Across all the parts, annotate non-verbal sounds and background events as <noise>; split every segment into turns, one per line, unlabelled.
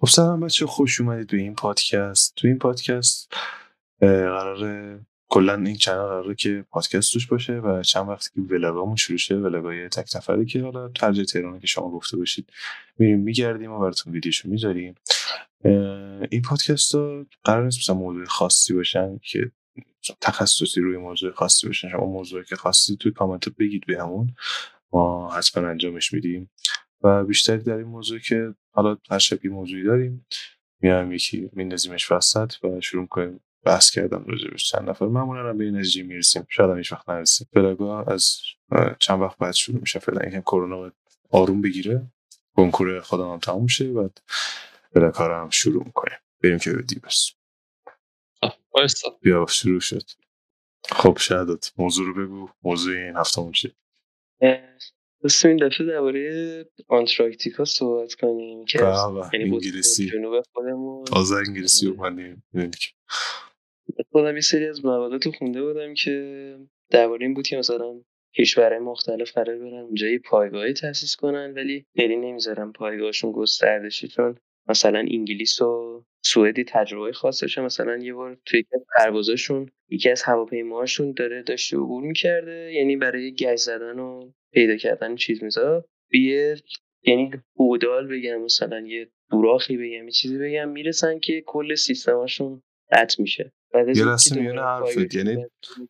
خب سلام بچه خوش اومدید به این پادکست. تو این پادکست قراره کلا این چنل قراره که پادکست توش باشه و چند وقتی که ولاگامون شروع شه ولاگای تک نفره که حالا ترجیح تهران که شما گفته باشید میریم میگردیم و براتون ویدیوشو می‌ذاریم. این پادکست ها قرار نیست مثلا موضوع خاصی باشن که تخصصی روی موضوع خاصی باشن. شما موضوعی که خاصی توی کامنت بگید بهمون ما حتما انجامش میدیم. و بیشتری در این موضوع که حالا هر شبیه موضوعی داریم میایم یکی میندازیمش وسط و شروع کنیم بحث کردن راجبش چند نفر؟ معمولا هم به این نتیجه می‌رسیم. شاید هم هیچ وقت نرسیم. از چند وقت بعد شروع میشه. فعلا یکم کرونا آروم بگیره. کنکور خودم هم تموم شه بعد بلا هم شروع می‌کنیم. بریم که بدی بس بیا شروع شد. خب شهدت موضوع رو بگو. موضوع این هفته چیه؟
دوستم این دفعه درباره آنتراکتیکا صحبت کنیم که
یعنی انگلیسی. جنوب خودمون تازه انگلیسی اومدیم
خودم یه سری از مقالات رو خونده بودم که درباره این بود که مثلا کشورهای مختلف قرار برن اونجا یه پایگاهی تاسیس کنن ولی خیلی نمی‌ذارن پایگاهشون گسترده چون مثلا انگلیس و سوئدی تجربه خاصش مثلا یه بار توی یکی از پروازاشون یکی از هواپیماهاشون داره داشته عبور می‌کرده یعنی برای گشت زدن و پیدا کردن چیز میزا یه یعنی بودال بگم مثلا یه دوراخی بگم یه چیزی بگم می‌رسن که کل سیستماشون قطع میشه.
یه لحظه میونه حرفت یعنی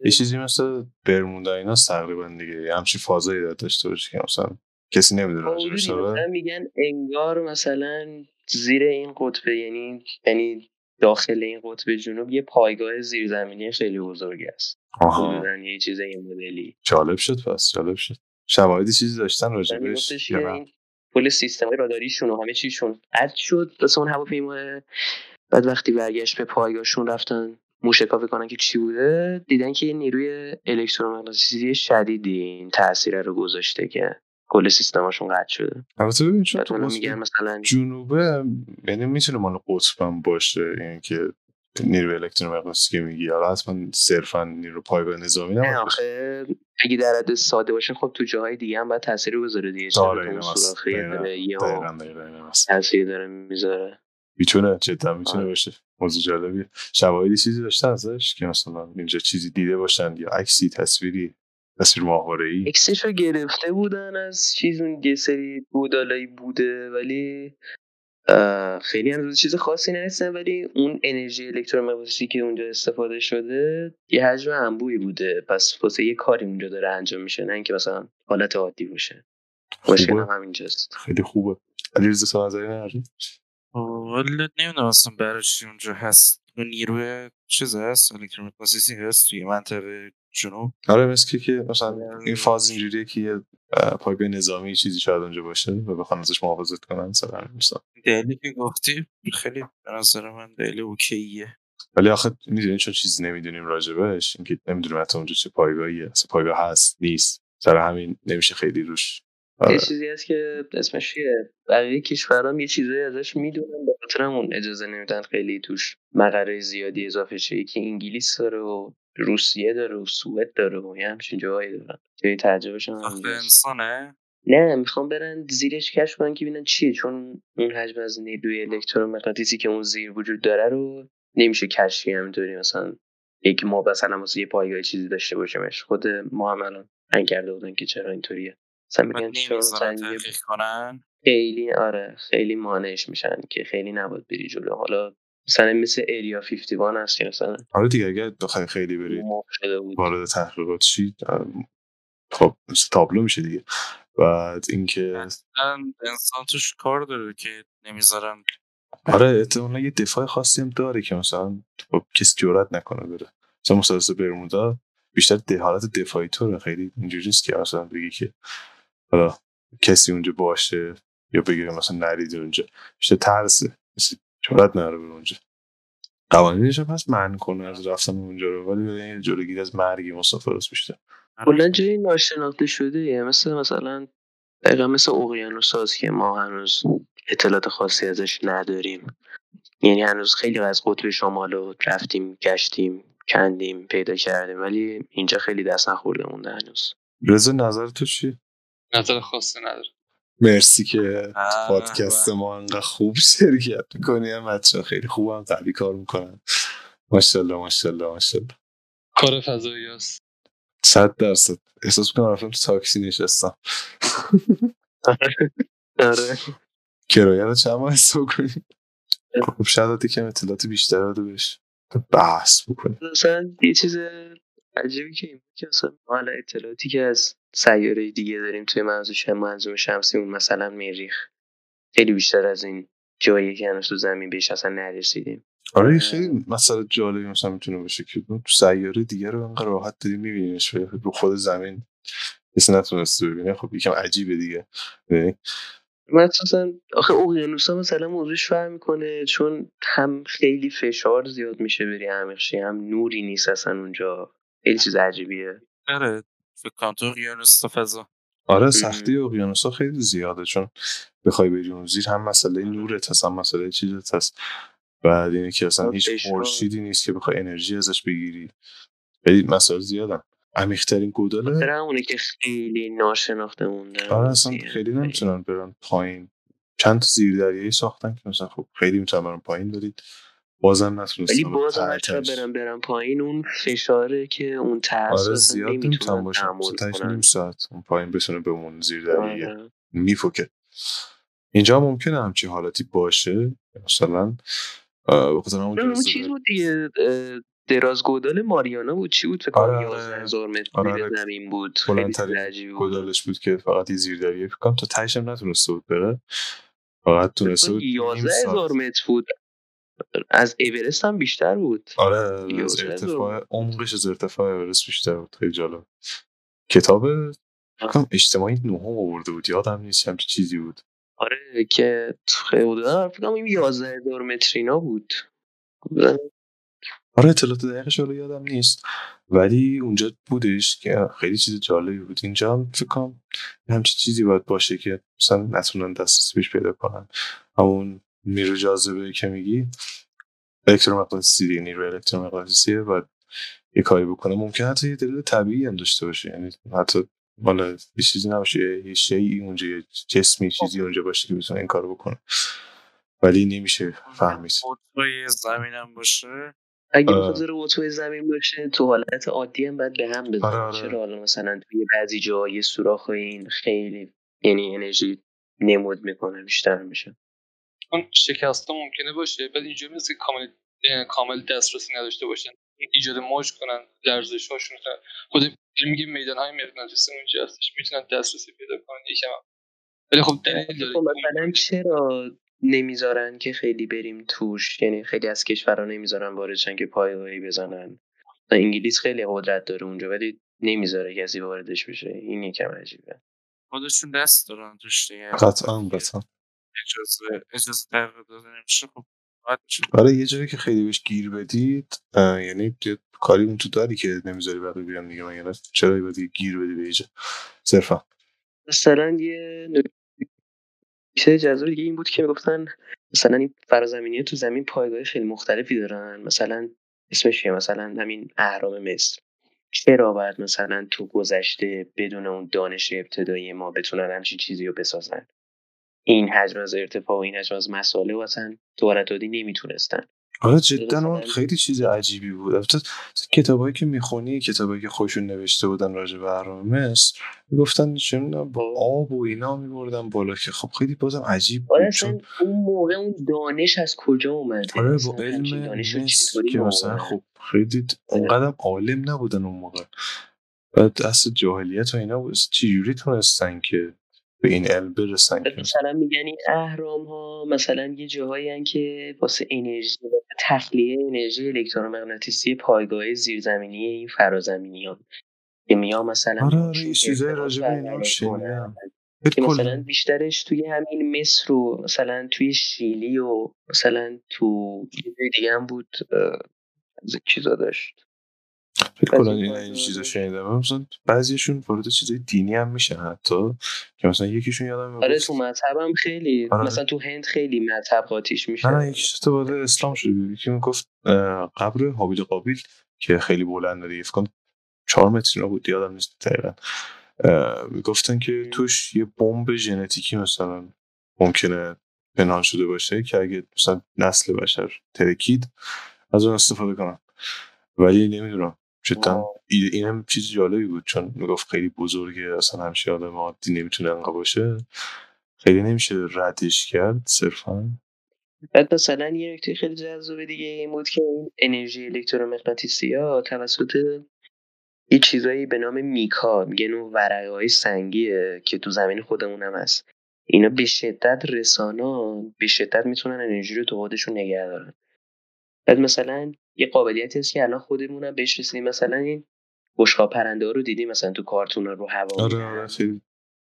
یه چیزی مثل برموندا اینا تقریبا دیگه. همچی فازایی داشته باشه که مثلا کسی نمی‌دونه راجبش
میگن انگار مثلا زیر این قطبه یعنی یعنی داخل این قطب جنوب یه پایگاه زیرزمینی خیلی بزرگی است
آها.
یه چیز این مدلی.
جالب شد پس جالب شد. شواهدی چیزی داشتن راجبش
کل سیستم راداریشون و همه چیشون قطع شد واسه اون هواپیما. بعد وقتی برگشت به پایگاهشون رفتن موشکافی کنن که چی بوده دیدن که یه نیروی الکترومغناطیسی شدیدی این تاثیر رو گذاشته که کل سیستماشون قطع شده.
البته ببین چون تو
میگن مثلا
جنوبه یعنی می‌تونه مال قطبم باشه این که نیروی الکترومغناطیسی که میگی. حالا حتما صرفا نیرو پایگاه نظامی
نه آخه اگه در حد ساده باشه خب تو جاهای دیگه هم باید تاثیر بذاره دیگه. چرا داره تاثیر داره می‌ذاره.
می‌تونه جدا می‌تونه آره. باشه. موضوع جالبیه. شواهدی چیزی داشته ازش که مثلا اینجا چیزی دیده باشن یا عکسی تصویری تصویر ماهواره ای
عکسش رو گرفته بودن از چیز اون یه سری بودالایی بوده ولی خیلی هم چیز خاصی نرسیدن ولی اون انرژی الکترومغناطیسی که اونجا استفاده شده یه حجم انبوهی بوده. پس واسه یه کاری اونجا داره انجام میشه نه اینکه مثلا حالت عادی باشه. مشکل هم همینجاست.
خیلی خوبه. علیرضا نداری
والا نمی‌دونم اصلا برای چی اونجا هست. نیروی چیز هست؟ الکترومغناطیسی هست توی منطقه جنوب.
آره مثل که مثلا این فاز اینجوریه که یه پایگاه نظامی چیزی شاید اونجا باشه و بخوان ازش محافظت کنن سر مثلا.
دلیلی که گفتی خیلی به نظر من دلیل اوکیه.
ولی آخه می‌دونیم چون چیزی نمی‌دونیم راجبش اینکه نمی‌دونیم حتی اونجا چه پایگاهیه اصلا پایگاه هست نیست. سر همین نمیشه خیلی روش.
آره. یه چیزی هست که اسمش چیه؟ بقیه کشورام یه چیزایی ازش می‌دونن به خاطر اون اجازه نمیدن خیلی توش مقره زیادی اضافه شه که انگلیس داره و روسیه داره و سوئد داره و یه همچین جاهایی دارن. که تجربهشون
انسانه؟
نه می‌خوام برن زیرش کشف کنن که ببینن چیه چون اون حجم از نیروی الکترومغناطیسی که اون زیر وجود داره رو نمیشه کشفی همینطوری مثلا یک ما مثلا واسه یه پایگاه چیزی داشته باشیمش. خود ما هم الان کرده بودن که چرا اینطوریه.
مثلا میگن
خیلی آره خیلی مانعش میشن که خیلی نباید بری جلو. حالا مثلا مثل ایریا 51 هست که مثلا
آره دیگه اگه بخوای خیلی بری وارد تحقیقات شید خب مثل تابلو میشه دیگه. بعد اینکه
انسان توش کار داره که نمی‌ذارن.
آره احتمالا یه دفاع خاصی هم داره که مثلا خب کسی جرات نکنه بره. مثلا مسلسل برمودا بیشتر ده حالت دفاعی طوره. خیلی اینجوری نیست که مثلا بگی که حالا کسی اونجا باشه یا بگیره مثلا نرید اونجا. بیشتر ترسه. مثل جرات نره اونجا. قوانینش هم هست من کنه از رفتن اونجا رو ولی جلوگیری از مرگی مسافر است بیشتر.
کلا جایی ناشناخته شده؟ یه مثل مثلا دقیقا مثل اقیانوس که ما هنوز اطلاعات خاصی ازش نداریم. یعنی هنوز خیلی از قطب شمال رو رفتیم گشتیم کندیم پیدا کردیم ولی اینجا خیلی دست نخورده مونده هنوز.
رضا نظر تو چی؟
نظر خاصی نداره.
مرسی که پادکست ما انقدر خوب شرکت می‌کنی. هم بچه خیلی خوب هم قوی کار می‌کنن. ماشاءالله ماشاءالله ماشاءالله.
کار فضایی هست.
صد درصد. احساس کنم رفتم تو تاکسی نشستم. <laughs>
آره.
کرایه رو چند ماه حساب کنیم خب شاید کم اطلاعات بیشتر رو بهش. بحث بکنیم.
مثلا یه چیز عجیبی که این که مثلا ما حالا اطلاعاتی که از سیاره دیگه داریم توی منظوم شم منظوم شمسیمون مثلا مریخ خیلی بیشتر از این جایی که هنوز تو زمین بهش اصلا نرسیدیم.
آره این خیلی مسئله جالبی مثلا می‌تونه باشه که تو سیاره دیگه رو انقدر راحت داری میبینیش رو خود زمین کسی نتونسته ببینه. خب یکم عجیبه دیگه. یعنی
مخصوصا آخه اقیانوس ها مثلا موضوعش فرق می‌کنه چون هم خیلی فشار زیاد میشه بری عمیق هم نوری نیست اصلا اونجا. خیلی چیز عجیبیه.
آره فکر کنم تو اقیانوس فضا.
آره سختی اقیانوس ها خیلی زیاده چون بخوای بری اون زیر هم مسئله نورت هست هم مسئله چیزت هست. بعد اینه که اصلا هیچ. خورشیدی نیست که بخوای انرژی ازش بگیری. خیلی مسائل زیادن. عمیق‌ترین گوداله
برای همونه که خیلی ناشناخته مونده
آره اصلا خیلی. نمی‌تونن برن پایین. چند تا زیردریایی ساختن که مثلا خب خیلی می‌تونن برن پایین ولی بازم
ولی
نتونستن
باز
به
حتی. برم برم پایین. اون فشاره که اون ترس
آره زیاد تهش
کنن
نیم ساعت اون پایین بتونه بمونه زیردریایی
آره.
میفوکه. اینجا ممکنه همچی حالتی باشه. مثلا اه، به خاطر همون
اون. چیز بود دیگه اه، درازگودال ماریانا بود. چی بود؟ فکر
آره،
کنم
آره.
11000 متر
آره،
زیر
آره.
زمین بود. خیلی بود.
گودالش بود که فقط یه زیردریایی فکر کنم تا تهش هم نتونسته بود بره. فقط تونسته بود نیم
11000
ساعت.
متر بود. از اورست هم بیشتر بود.
آره از
11
ارتفاع عمقش از ارتفاع اورست بیشتر بود. خیلی جالب. کتاب اجتماعی نهم آورده بود. یادم نیست همچین چیزی بود.
آره که خیلی بود. فکر کنم این 11000 متر اینا بود.
آره اطلاعات دقیقش حالا یادم نیست. ولی اونجا بودش که خیلی چیز جالبی بود. اینجا هم فکر کنم همچین چیزی باید باشه که مثلا نتونن دسترسی بهش پیدا کنن. همون نیرو جاذبه که میگی؟ الکترومغناطیسی دیگه نیرو الکترومغناطیسیه باید یه کاری بکنه. ممکن حتی یه دلیل طبیعی هم داشته باشه. یعنی حتی مال یه چیزی نباشه یه شیعی اونجا یه جسمی چیزی اونجا باشه که بتونه این کارو بکنه. ولی نمیشه فهمید.
قطبای زمینم باشه.
اگه
آره.
بخاطر قطب زمین باشه تو حالت عادی هم باید به هم بزنه.
آره، آره.
چرا حالا مثلا توی بعضی جاهای سوراخ این خیلی یعنی انرژی نمود می‌کنه بیشتر میشه.
اون شکسته ممکنه باشه بعد اینجوری مثل که کامل کامل دسترسی نداشته باشن. ایجاد موج کنن لرزش هاشون خود میگه میدان های مغناطیسی اونجا هستش می‌تونن دسترسی پیدا کنن یکم. ولی خب دلیل داره
خب مثلا چرا نمی‌ذارن که خیلی بریم توش؟ یعنی خیلی از کشورها نمی‌ذارن وارد شن که پایگاهی بزنن. و انگلیس خیلی قدرت داره اونجا ولی نمی‌ذاره کسی واردش بشه. این یکم عجیبه.
خودشون دست دارن توش دیگه.
قطعا قطعا.
اجازه اجازه داده نمیشه خب.
برای یه جایی که خیلی بهش گیر بدید یعنی کاری اون تو داری که نمی‌ذاری بقیه بیان دیگه نه؟ چرا باید گیر بدی به یه جا؟ صرفا.
مثلا یه نکته جذاب دیگه این بود که می‌گفتن مثلا این فرازمینی تو زمین پایگاه خیلی مختلفی دارن. مثلا اسمش چیه؟ مثلا همین اهرام مصر. چرا باید مثلا تو گذشته بدون اون دانش ابتدایی ما بتونن همچین چیزی رو بسازن؟ این حجم از ارتفاع و این حجم از مسائل و اصلا دورتادی نمی‌تونستن.
آره جدا اون خیلی چیز عجیبی بود. البته کتابایی که می‌خونی کتابایی که خودشون نوشته بودن راجع به اهرام مصر می‌گفتن چه با آب و اینا میبردن بالا که خب خیلی بازم عجیب
آره
بود
اصلا
چون
اون موقع اون دانش از کجا اومده؟
آره با علم
دانش
مصر که مثلا؟ خب خیلی اونقدر عالم نبودن اون موقع. بعد دست جاهلیت و اینا بود. چجوری تونستن که به این علم برسن
مثلا میگن این اهرام ها مثلا یه جاهایی که واسه انرژی تخلیه انرژی الکترومغناطیسی پایگاه زیرزمینی این فرازمینی ها. که میان مثلا
آره آره یه چیزای راجع
که مثلا بیشترش توی همین مصر و مثلا توی شیلی و مثلا تو یه دیگه هم بود چیزا داشت.
فکر کنم
این
چیزا. شنیدم. مثلا بعضیشون وارد چیزای دینی هم میشن حتی. که مثلا یکیشون یادم
آره
می‌گفت
تو مذهب هم خیلی
آره.
مثلا تو هند خیلی مذهب قاطیش میشه.
نه یکیش تو وارد اسلام شده یکی می‌گفت قبر حابیل قابیل که خیلی بلنده دیگه فکر کنم چهار متر اینا بود یادم نیست دقیقا. می‌گفتن که توش یه بمب ژنتیکی مثلا ممکنه پنهان شده باشه که اگه مثلا نسل بشر ترکید از اون استفاده کنن. ولی نمی‌دونم. جدا.
آه.
ای- اینم چیز جالبی بود چون می‌گفت خیلی بزرگه اصلا همشه آدم عادی نمی‌تونه انقدر باشه. خیلی نمیشه ردش کرد صرفا.
بعد مثلا یه نکته خیلی جذاب دیگه این بود که این انرژی الکترومغناطیسی ها توسط یه چیزایی به نام میکا میگن اون ورقه های سنگیه که تو زمین خودمون هم هست. اینا به شدت رسانان به شدت می‌تونن انرژی رو تو خودشون نگه دارن. بعد مثلا یه قابلیتی هست که الان خودمون هم بهش رسیدیم. مثلا این بشقاب پرنده ها رو دیدی؟ مثلا تو کارتون رو هوا
آره. آره خیلی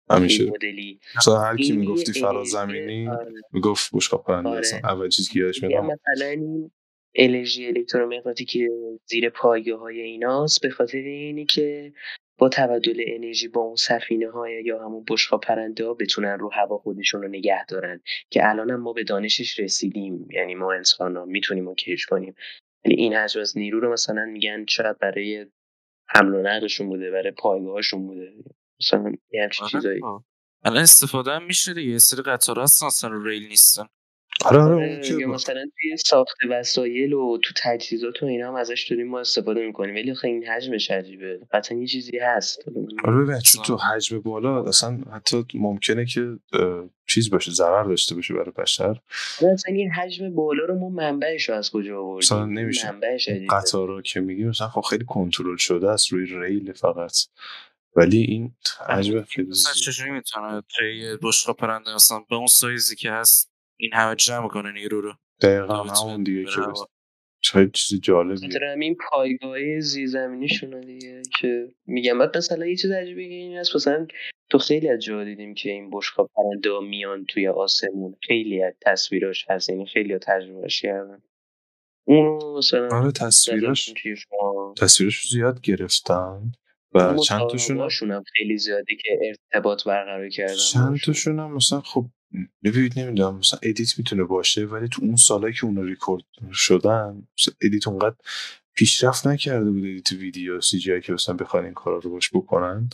همیشه.
مدلی.
مثلا هر کی می‌گفتی فرازمینی
آره.
می‌گفت بشقاب پرنده
آره.
اصلا اول چیزی که یادش
یا
میاد
مثلا این انرژی الکترومغناطیسی زیر پایه های ایناست به خاطر اینی که با تبادل انرژی با اون سفینه های یا همون بشقاب پرنده ها بتونن رو هوا خودشون رو نگه دارن که الان هم ما به دانشش رسیدیم. یعنی ما انسان ها می‌تونیم اوکیش کنیم. ولی این حجم از نیرو رو مثلا میگن شاید برای حمل و نقلشون بوده برای پایگاهشون بوده. مثلا یه همچین
آره
چیزایی.
خب. الان استفاده هم میشه دیگه. سری قطار هستن اصلا ریل نیستن.
آره آره
آره، مثلا توی ساخت وسایل و تو تجهیزات و اینا هم ازش داریم ما استفاده می‌کنیم. ولی خیلی این حجمش عجیبه. قطعا یه چیزی هست.
آره ببین چون تو حجم بالا اصلا حتی ممکنه که چیز باشه ضرر داشته باشه برای بشر.
اصلا این حجم بالا رو ما منبعش رو از کجا آوردیم؟
مثلا نمیشه.
منبعش عجیبه.
قطارا که میگی مثلا خب خیلی کنترل شده است روی ریل فقط. ولی این حجم خیلی
مثلا
زیاد.
چجوری می‌تونه توی بشقاب پرنده مثلا به اون سایزی که هست این همه جمع کنه نیرو رو
دقیقا همون دیگه که خیلی چیز جالبیه
خاطر همین پایگاه زیرزمینیشونه دیگه که میگم بعد مثلا یه چیز عجیبه که این هست مثلا تو خیلی از جا دیدیم که این بشقاب پرنده ها میان توی آسمون. خیلی از تصویراش هست یعنی خیلی تجربهش کردن. اونو مثلا
آره تصویراش رو زیاد گرفتن و چند تاشون هم-
خیلی زیاده که ارتباط برقرار کردن
چند. تاشون هم مثلا خب ببینید نمی‌دونم مثلا ادیت می‌تونه باشه ولی تو اون سالایی که اونا ریکورد شدن edit اونقدر پیشرفت نکرده بود edit ویدیو CG که مثلا بخوان این کارا رو باش بکنن.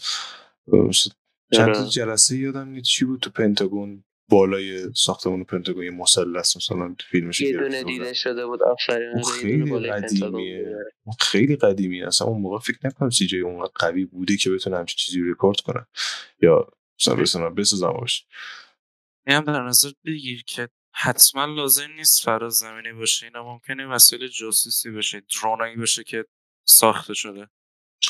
چند
آره.
جلسه یادم نیست چی بود تو پنتاگون بالای ساختمون پنتاگون یه مثلث مثلا تو فیلمش
یه دونه. دیده شده بود آفرین
خیلی قدیمیه. خیلی قدیمیه. اصلا اون موقع فکر نکنم CG اونقدر قوی بوده که بتونه همچین چیزی رو رکورد کنه. یا مثلا بسازن باشه
این هم در نظر بگیر که حتما لازم نیست فراز زمینی باشه. اینا ممکنه وسایل جاسوسی باشه درونایی باشه که ساخته شده.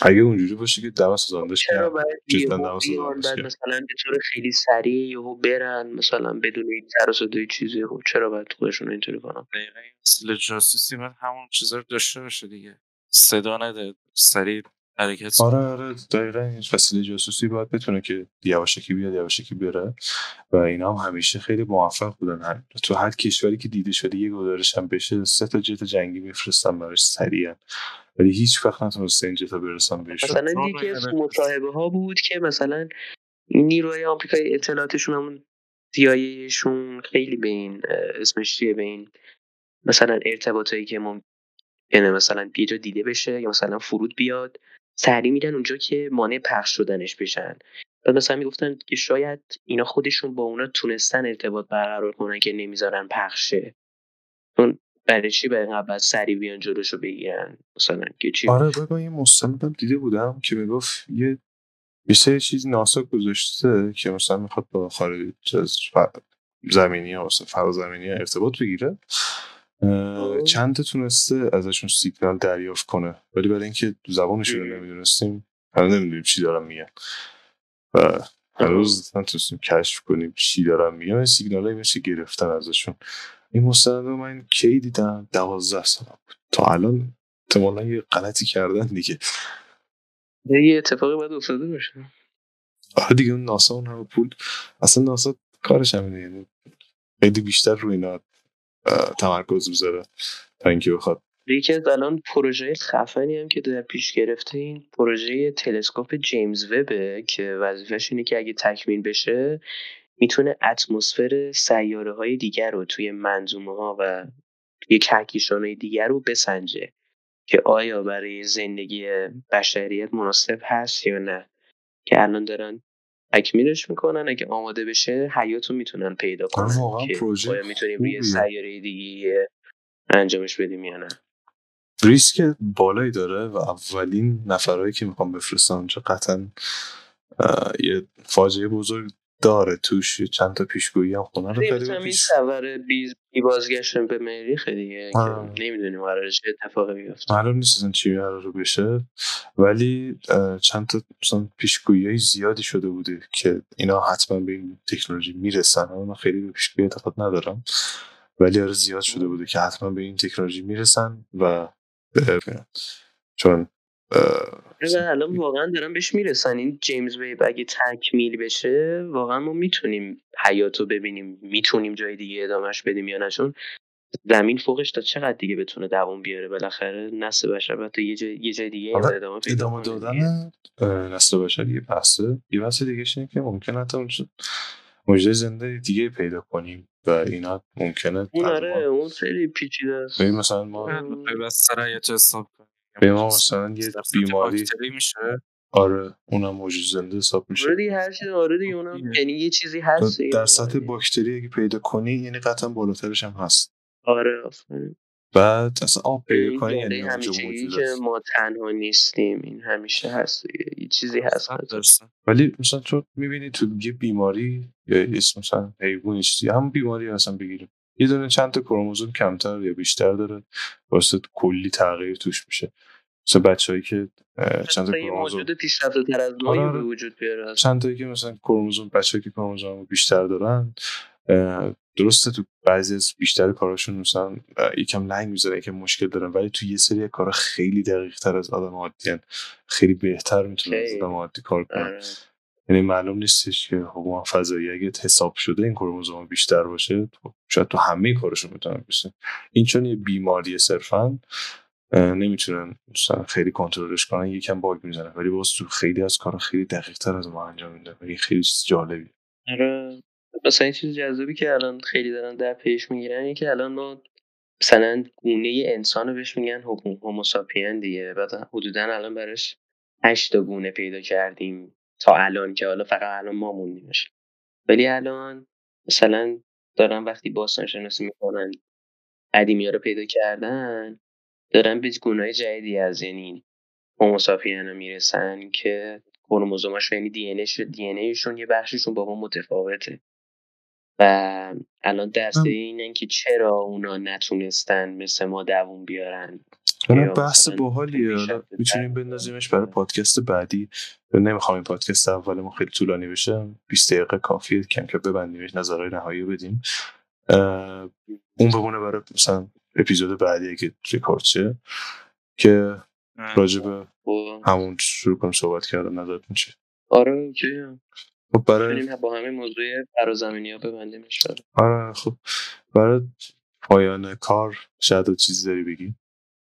اگه اونجوری باشه که دوا سازندش
باید
جدا سازندش
مثلا به طور خیلی سریع یهو برن مثلا بدون هیچ سر و چیزی خب چرا باید خودشون رو اینطوری کنن؟
دقیقا این وسیله جاسوسی باید همون چیزا رو داشته باشه دیگه. صدا نده سریع حرکت.
آره آره دقیقا این وسیله جاسوسی باید بتونه که یواشکی بیاد یواشکی بره و اینا هم همیشه خیلی موفق بودن. هم. تو هر کشوری که دیده شده یه گزارش هم بشه سه تا جت جنگی میفرستن براش سریعا. ولی هیچ وقت نتونسته این جتا برسن بهشون
مثلا یکی از مصاحبه ها بود که مثلا این نیروهای آمریکایی اطلاعاتشون همون دیایشون خیلی به این اسمش چیه؟ به این مثلا ارتباطایی که ممکنه مثلا یه جا دیده بشه یا مثلا فرود بیاد. سریع میدن اونجا که مانع پخش شدنش بشن. و مثلا می‌گفتن که شاید اینا خودشون با اونا تونستن ارتباط برقرار کنن که نمی‌ذارن پخشه. چون برای چی به قبل سریع بیان جلوشو بگیرن؟ مثلا که چی؟
آره بابا یه مستندم دیده بودم که می‌گفت یه سری چیز ناسا گذاشته که مثلا می‌خواد با خارج از زمینی ها مثلا فرازمینی ارتباط بگیره. چند تا تونسته ازشون سیگنال دریافت کنه؟ ولی برای اینکه زبانشون رو. نمی‌دونستیم هنوز نمی‌دونیم چی دارن میگن. و هنوز نتونستیم کشف کنیم چی دارن میگن سیگنال هایی مثل گرفتن ازشون. این مستند من کی دیدم؟ دوازده سالم بود. تا الان احتمالا یه غلطی کردن دیگه.
یه اتفاقی باید افتاده باشه.
آره دیگه اون ناسا اون همه پول اصلا ناسا کارش همینه یعنی خیلی بیشتر روی اینا تمرکز بذاره تا اینکه بخواد.
یکی از الان پروژه خفنی هم که در پیش گرفته این پروژه تلسکوپ جیمز وبه که وظیفش اینه که اگه تکمیل بشه می‌تونه اتمسفر سیاره های دیگر رو توی منظومه ها و توی کهکشان دیگر رو بسنجه که آیا برای زندگی بشریت مناسب هست یا نه. که الان دارن تکمیلش می‌کنن اگه آماده بشه حیاتو می‌تونن پیدا کنن
آره، واقعا
که
پروژه
می‌تونیم روی. سیاره دیگه انجامش بدیم یا نه
ریسک بالایی داره و اولین نفرهایی که می‌خوام بفرستن اونجا قطعا یه فاجعه بزرگ داره توش چند تا پیشگویی هم خونه رو خیلی پیش
سفر بی, بازگشتن به مریخ دیگه. که نمی‌دونیم قراره چه اتفاقی بیفته.
معلوم نیست اصلا چی قرار بشه. ولی چند تا مثلا پیشگویی های زیادی شده بوده که اینا حتما به این تکنولوژی می‌رسن. من خیلی به پیشگویی اعتقاد ندارم. ولی آره زیاد شده بوده که حتما به این تکنولوژی می‌رسن و چون
الان واقعا دارن بهش می‌رسن. این جیمز ویب اگه تکمیل بشه واقعا ما می‌تونیم حیاتو ببینیم. می‌تونیم جای دیگه ادامهش بدیم یا نه؟ چون زمین فوقش تا چقدر دیگه بتونه دووم بیاره؟ بالاخره نسل بشر تا یه جای, یه جای دیگه ادامه پیدا
ادامه. دادن نسل بشر یه بحثه. یه بحث دیگه اینه که ممکن حتی اونجا موجود زنده دیگه پیدا کنیم و اینا ممکنه
اون آره اون خیلی پیچیده است.
مثلا ما
پیوسته حیات حساب کنیم
به ما مثلا یه بیماری
میشه
آره اونم موجود زنده حساب میشه
آره دیگه هر چیز آره دیگه اونم. یعنی یه چیزی هست
در سطح باکتری اگه پیدا کنی یعنی قطعا بالاترش هم هست
آره آفرین.
بعد اصلا آب پیدا کنی یعنی اونجا موجود
که ما تنها نیستیم این همیشه هست. یه چیزی هست.
ولی مثلا تو می‌بینی تو یه بیماری یا اسم مثلا حیوانی چیزی هم بیماری اصلا بگیریم یه دونه چند تا کروموزوم کمتر یا بیشتر داره واسه کلی تغییر توش میشه مثلا بچه‌ای که چند تا کروموزوم
موجود پیشرفته تر از ما
آره، آره.
به وجود بیاره.
چند تایی که مثلا کروموزوم بچه‌ای که کروموزوم بیشتر دارن درسته تو بعضی از بیشتر کاراشون مثلا یکم لنگ می‌ذارن یکم مشکل دارن ولی تو یه سری کارا خیلی دقیق تر از آدم عادی هن. خیلی بهتر می‌تونن از. آدم عادی کار کنن
آره.
یعنی معلوم نیستش که حقوق فضایی اگه حساب شده این کروموزوم بیشتر باشه خب شاید تو همه کارشون می‌تونن بشه این چون یه بیماری صرفا نمی‌تونن خیلی کنترلش کنن یکم باگ می‌زنه ولی باز تو خیلی از کارا خیلی دقیق تر از ما انجام میده و این خیلی جالبی
آره. مثلا این چیز جذابی که الان خیلی دارن در پیش می‌گیرن اینه که الان ما مثلا گونه انسان رو بهش میگن هومو- هوموساپین دیگه. بعد حدودا الان براش هشت گونه پیدا کردیم. تا الان که حالا فقط الان ما موندیمش. ولی الان مثلا دارن وقتی باستان شناسی می‌کنن قدیمی رو پیدا کردن دارن به گونه جدیدی از یعنی هوموساپین رو می‌رسن که کروموزوماش یعنی دی ان دی یه بخششون با ما متفاوته. و الان درسته اینن که چرا اونا نتونستن مثل ما دووم بیارن.
بحث باحالیه. می‌تونیم. بندازیمش برای پادکست بعدی. نمی‌خوام این پادکست اول ما خیلی طولانی بشه. 20 دقیقه کافیه. کم که ببندیمش نظرهای نهایی بدیم. اون بمونه برای مثلا اپیزود بعدی که ریکورد شه. که
و
همون شروع کنیم صحبت کردن. نظرتون چیه؟
آره اوکی.
خب برای
با همین موضوع فرازمینی ها ببندیمش برای
آره خب. برای پایان کار شاید چیزی داری بگی؟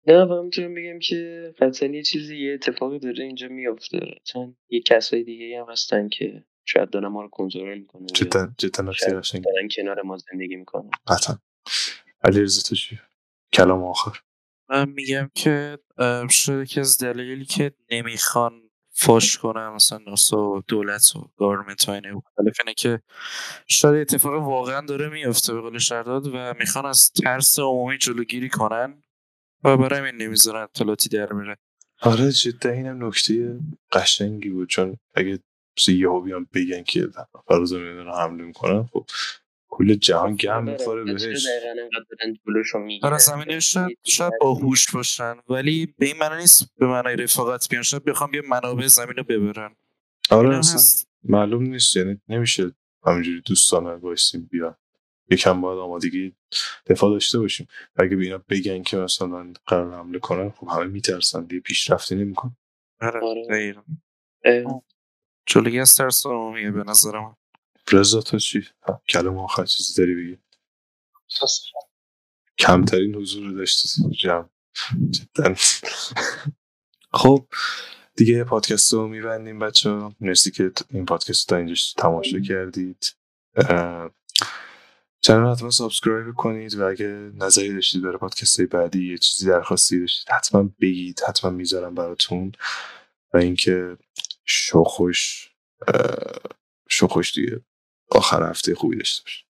نه و می‌تونم بگم که قطعا یه چیزی یه اتفاقی داره اینجا میفته چون یه کسای دیگه هم هستن که شاید دارن ما رو کنترل می‌کنن
جدا جدا
دارن کنار ما زندگی می‌کنن.
قطعا. علیرضا تو چی کلام آخر.
من میگم که شاید یکی از دلایلی که نمی‌خوان فاش کنن مثلا ناسا و دولت و گارمنت های مختلف اینه که شاید اتفاق واقعا داره میفته به قول شرداد و می‌خوان از ترس عمومی جلوگیری کنن. و برای همین نمی‌ذارن اطلاعاتی در میره
آره جدا اینم نکته قشنگی بود. چون اگه یهو بیان بگن که فرا زمین رو حمله می‌کنن خب کل جهان گم می‌خوره
آره، چرا
بهش
برای زمینه شاید شاید باهوش باشن ولی به این معنی نیست به معنای رفاقت بیان. شاید بخوام بیا منابع زمین رو ببرن.
آره اصلا. معلوم نیست. یعنی نمیشه همینجوری دوستانه وایسیم بیان. یکم باید آمادگی دفاع داشته باشیم. و اگه به اینا بگن که مثلا قرار حمله کنن خب همه میترسن دیگه پیشرفتی نمیکن
آره
آره.
جلوگی از ترس عمومیه به نظر من.
رضا تو چی؟ کلام آخر چیزی داری بگی. کمترین حضور رو داشتی. جمع. جدا. خب دیگه پادکست رو میبندیم بچه ها مرسی که این پادکست رو تا اینجا تماشا کردید. اه، channel حتما subscribe کنید و اگه نظری داشتید برای پادکست بعدی یه چیزی درخواستی داشتید حتما بگید حتما می‌ذارم براتون و اینکه شو خوش شو خوش دیگه. آخر هفته خوبی داشته باش